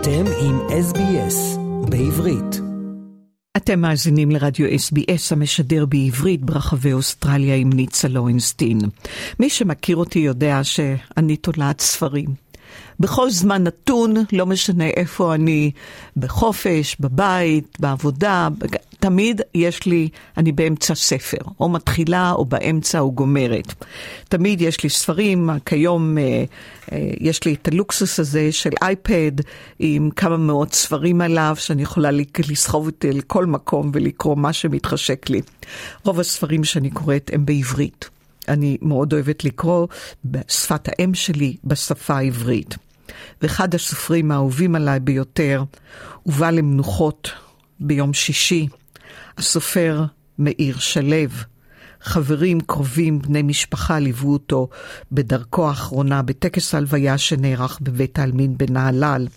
אתם עם SBS בעברית. אתם מאזינים לרדיו SBS המשדר בעברית ברחבי אוסטרליה עם ניצה לוינסטין. מי שמכיר אותי יודע שאני תולעת ספרים. בכל זמן נתון, לא משנה איפה אני, בחופש, בבית, בעבודה, תמיד יש לי, אני באמצע ספר, או מתחילה או באמצע או גומרת. תמיד יש לי ספרים, כיום אה, אה, יש לי את הלוקסוס הזה של אייפד עם כמה מאות ספרים עליו, שאני יכולה לסחוב אותי לכל מקום ולקרוא מה שמתחשק לי. רוב הספרים שאני קוראת הם בעברית. אני מאוד אוהבת לקרוא בשפת האם שלי, בשפה העברית. ואחד הסופרים האהובים עליי ביותר הובא למנוחות ביום שישי, הסופר מאיר שלו. חברים קרובים, בני משפחה, ליוו אותו בדרכו האחרונה בטקס הלוויה שנערך בבית העלמין בנהלל.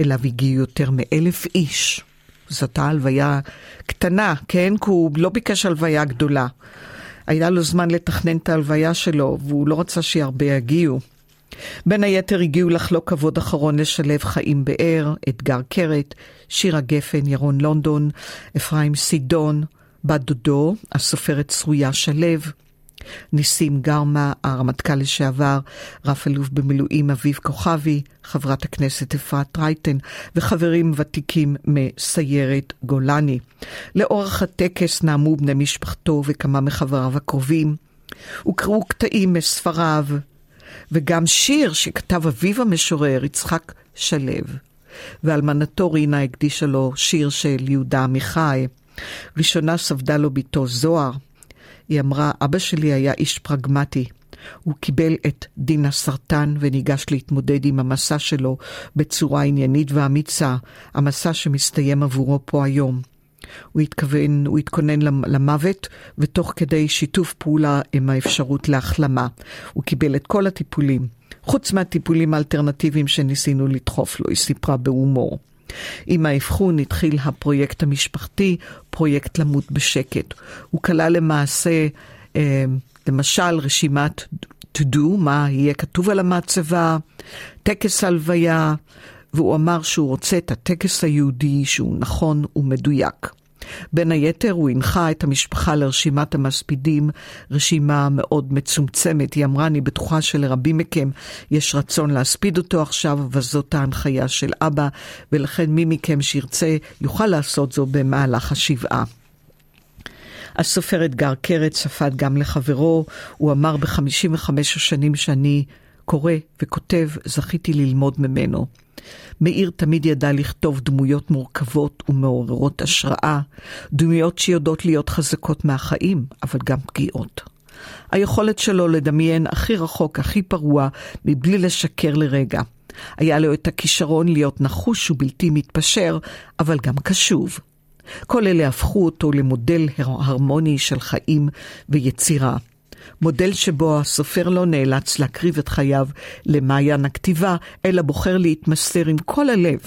אליו הגיעו יותר מאלף איש. זאת הייתה הלוויה קטנה, כן? כי הוא לא ביקש הלוויה גדולה. היה לו זמן לתכנן את ההלוויה שלו, והוא לא רצה שהרבה יגיעו. בין היתר הגיעו לחלוק כבוד אחרון לשלב חיים באר, אתגר קרת, שירה גפן, ירון לונדון, אפרים סידון, בת דודו, הסופרת צרויה שלו, ניסים גרמה, הרמטכ"ל לשעבר, רב אלוף במילואים אביב כוכבי, חברת הכנסת אפרת רייטן וחברים ותיקים מסיירת גולני. לאורך הטקס נאמו בני משפחתו וכמה מחבריו הקרובים. הוקראו קטעים מספריו, וגם שיר שכתב אביו המשורר יצחק שלו, ואלמנתו רינה הקדישה לו שיר של יהודה עמיחי. ראשונה סבדה לו בתו זוהר. היא אמרה, אבא שלי היה איש פרגמטי. הוא קיבל את דין הסרטן וניגש להתמודד עם המסע שלו בצורה עניינית ואמיצה, המסע שמסתיים עבורו פה היום. הוא התכוון, הוא התכונן למוות, ותוך כדי שיתוף פעולה עם האפשרות להחלמה. הוא קיבל את כל הטיפולים, חוץ מהטיפולים האלטרנטיביים שניסינו לדחוף לו, היא סיפרה בהומור. עם האבחון התחיל הפרויקט המשפחתי, פרויקט למות בשקט. הוא כלל למעשה, אה, למשל, רשימת to do, מה יהיה כתוב על המצבה, טקס הלוויה, והוא אמר שהוא רוצה את הטקס היהודי שהוא נכון ומדויק. בין היתר הוא הנחה את המשפחה לרשימת המספידים, רשימה מאוד מצומצמת. היא אמרה, אני בטוחה שלרבים מכם יש רצון להספיד אותו עכשיו, אבל זאת ההנחיה של אבא, ולכן מי מכם שירצה יוכל לעשות זו במהלך השבעה. הסופר אתגר קרת ספד גם לחברו, הוא אמר ב-55 השנים שאני קורא וכותב, זכיתי ללמוד ממנו. מאיר תמיד ידע לכתוב דמויות מורכבות ומעוררות השראה, דמויות שיודעות להיות חזקות מהחיים, אבל גם פגיעות. היכולת שלו לדמיין הכי רחוק, הכי פרוע, מבלי לשקר לרגע. היה לו את הכישרון להיות נחוש ובלתי מתפשר, אבל גם קשוב. כל אלה הפכו אותו למודל הרמוני של חיים ויצירה. מודל שבו הסופר לא נאלץ להקריב את חייו למעיין הכתיבה, אלא בוחר להתמסר עם כל הלב,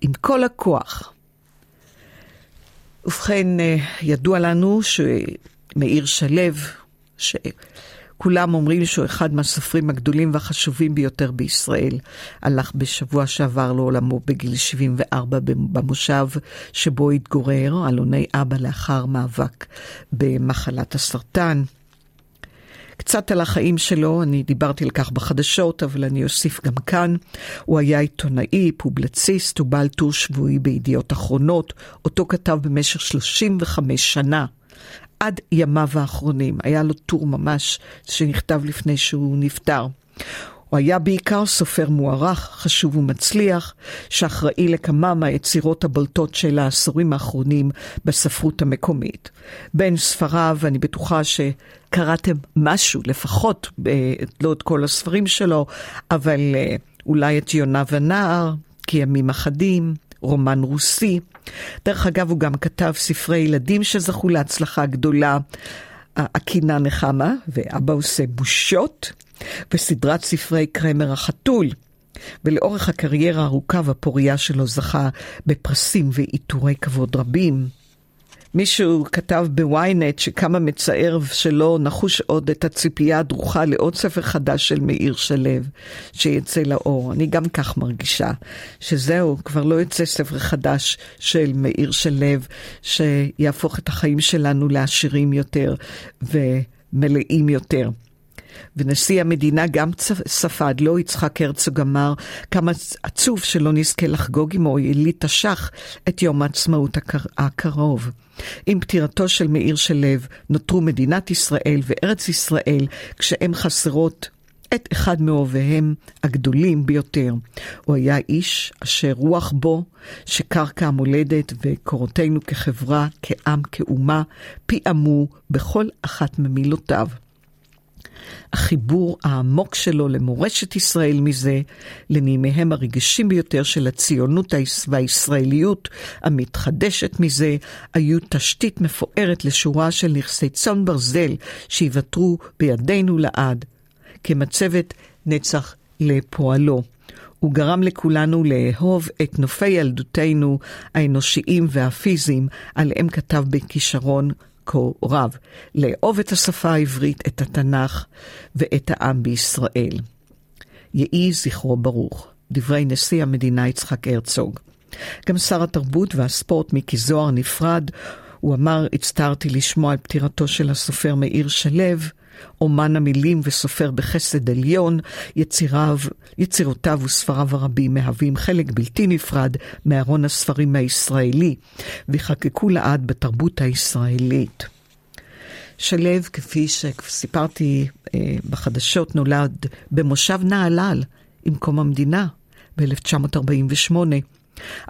עם כל הכוח. ובכן, אה, ידוע לנו שמאיר שלו, שכולם אומרים שהוא אחד מהסופרים הגדולים והחשובים ביותר בישראל, הלך בשבוע שעבר לעולמו בגיל 74 במושב שבו התגורר, אלוני אבא לאחר מאבק במחלת הסרטן. קצת על החיים שלו, אני דיברתי על כך בחדשות, אבל אני אוסיף גם כאן. הוא היה עיתונאי, פובלציסט, הוא בעל טור שבועי בידיעות אחרונות, אותו כתב במשך 35 שנה. עד ימיו האחרונים. היה לו טור ממש שנכתב לפני שהוא נפטר. הוא היה בעיקר סופר מוערך, חשוב ומצליח, שאחראי לכמה מהיצירות הבולטות של העשורים האחרונים בספרות המקומית. בין ספריו, אני בטוחה שקראתם משהו, לפחות, לא את כל הספרים שלו, אבל אה, אולי את יונה ונער, כימים אחדים, רומן רוסי. דרך אגב, הוא גם כתב ספרי ילדים שזכו להצלחה גדולה. הקינה נחמה, ואבא עושה בושות. וסדרת ספרי קרמר החתול. ולאורך הקריירה הארוכה והפוריה שלו זכה בפרסים ועיטורי כבוד רבים. מישהו כתב בוויינט שכמה מצער שלא נחוש עוד את הציפייה הדרוכה לעוד ספר חדש של מאיר שלו שיצא לאור. אני גם כך מרגישה שזהו, כבר לא יוצא ספר חדש של מאיר שלו שיהפוך את החיים שלנו לעשירים יותר ומלאים יותר. ונשיא המדינה גם ספד, לא יצחק הרצוג אמר, כמה עצוב שלא נזכה לחגוג עמו ילי תש"ח את יום העצמאות הקרוב. עם פטירתו של מאיר שלו נותרו מדינת ישראל וארץ ישראל כשהן חסרות את אחד מאוהביהם הגדולים ביותר. הוא היה איש אשר רוח בו, שקרקע המולדת וקורותינו כחברה, כעם, כאומה, פיעמו בכל אחת ממילותיו. החיבור העמוק שלו למורשת ישראל מזה, לנימיהם הרגישים ביותר של הציונות והישראליות המתחדשת מזה, היו תשתית מפוארת לשורה של נכסי צאן ברזל שיוותרו בידינו לעד, כמצבת נצח לפועלו. הוא גרם לכולנו לאהוב את נופי ילדותנו האנושיים והפיזיים, עליהם כתב בכישרון כה רב, לאהוב את השפה העברית, את התנ"ך ואת העם בישראל. יהי זכרו ברוך. דברי נשיא המדינה יצחק הרצוג. גם שר התרבות והספורט מיקי זוהר נפרד. הוא אמר, הצטערתי לשמוע על פטירתו של הסופר מאיר שלו, אומן המילים וסופר בחסד עליון, יציריו, יצירותיו וספריו הרבים מהווים חלק בלתי נפרד מארון הספרים הישראלי, וחקקו לעד בתרבות הישראלית. שלו, כפי שסיפרתי אה, בחדשות, נולד במושב נהלל עם קום המדינה ב-1948.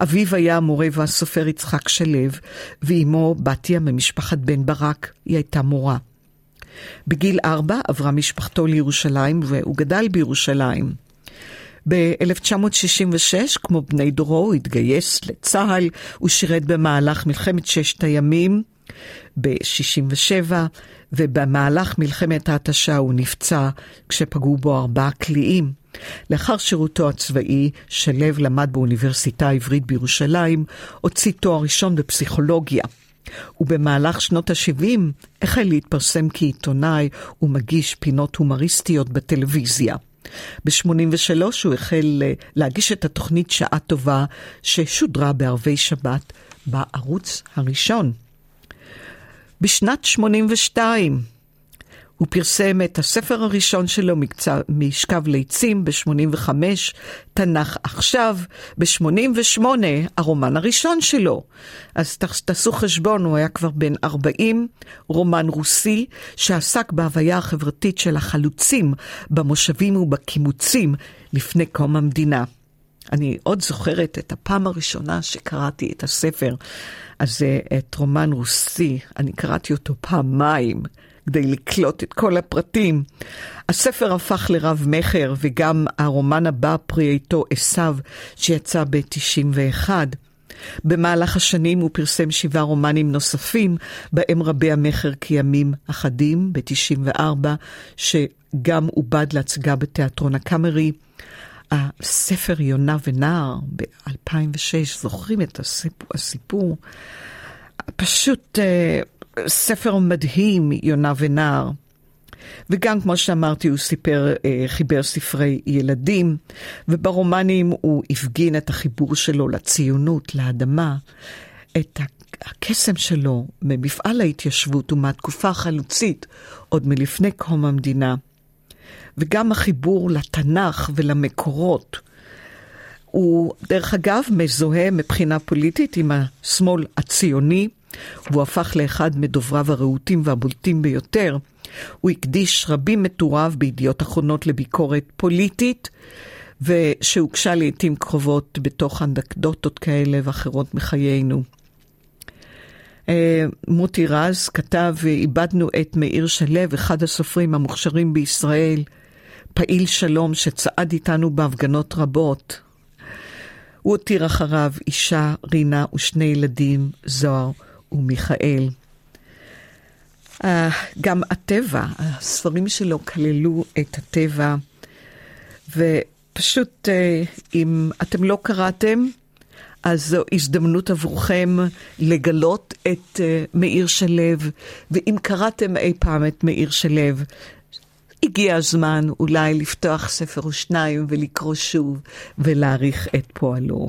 אביו היה המורה והסופר יצחק שלו, ואימו בתיה ממשפחת בן ברק, היא הייתה מורה. בגיל ארבע עברה משפחתו לירושלים והוא גדל בירושלים. ב-1966, כמו בני דורו, הוא התגייס לצה"ל, הוא שירת במהלך מלחמת ששת הימים ב-67, ובמהלך מלחמת ההתשה הוא נפצע כשפגעו בו ארבעה קליעים. לאחר שירותו הצבאי, שלו למד באוניברסיטה העברית בירושלים, הוציא תואר ראשון בפסיכולוגיה. ובמהלך שנות ה-70 החל להתפרסם כעיתונאי ומגיש פינות הומוריסטיות בטלוויזיה. ב-83 הוא החל אה, להגיש את התוכנית שעה טובה ששודרה בערבי שבת בערוץ הראשון. בשנת 82 הוא פרסם את הספר הראשון שלו, משכב ליצים, ב-85, תנ"ך עכשיו, ב-88, הרומן הראשון שלו. אז תעשו חשבון, הוא היה כבר בן 40, רומן רוסי, שעסק בהוויה החברתית של החלוצים במושבים ובקימוצים לפני קום המדינה. אני עוד זוכרת את הפעם הראשונה שקראתי את הספר הזה, את רומן רוסי, אני קראתי אותו פעמיים. כדי לקלוט את כל הפרטים. הספר הפך לרב מכר, וגם הרומן הבא, פרי עטו עשיו, שיצא ב-91. במהלך השנים הוא פרסם שבעה רומנים נוספים, בהם רבי המכר כימים אחדים, ב-94, שגם עובד להצגה בתיאטרון הקאמרי. הספר יונה ונער ב-2006, זוכרים את? הסיפור? פשוט uh, ספר מדהים, יונה ונער. וגם, כמו שאמרתי, הוא סיפר, אה, חיבר ספרי ילדים, וברומנים הוא הפגין את החיבור שלו לציונות, לאדמה, את הקסם שלו ממפעל ההתיישבות ומהתקופה החלוצית, עוד מלפני קום המדינה, וגם החיבור לתנ"ך ולמקורות. הוא, דרך אגב, מזוהה מבחינה פוליטית עם השמאל הציוני, והוא הפך לאחד מדובריו הרהוטים והבולטים ביותר. הוא הקדיש רבים מטוריו בידיעות אחרונות לביקורת פוליטית, ושהוגשה לעיתים קרובות בתוך אנקדוטות כאלה ואחרות מחיינו. אה, מוטי רז כתב, איבדנו את מאיר שלו, אחד הסופרים המוכשרים בישראל, פעיל שלום שצעד איתנו בהפגנות רבות. הוא הותיר אחריו אישה, רינה ושני ילדים, זוהר ומיכאל. Uh, גם הטבע, הספרים שלו כללו את הטבע, ופשוט uh, אם אתם לא קראתם, אז זו הזדמנות עבורכם לגלות את uh, מאיר שלו, ואם קראתם אי פעם את מאיר שלו, הגיע הזמן אולי לפתוח ספר או שניים ולקרוא שוב ולהעריך את פועלו.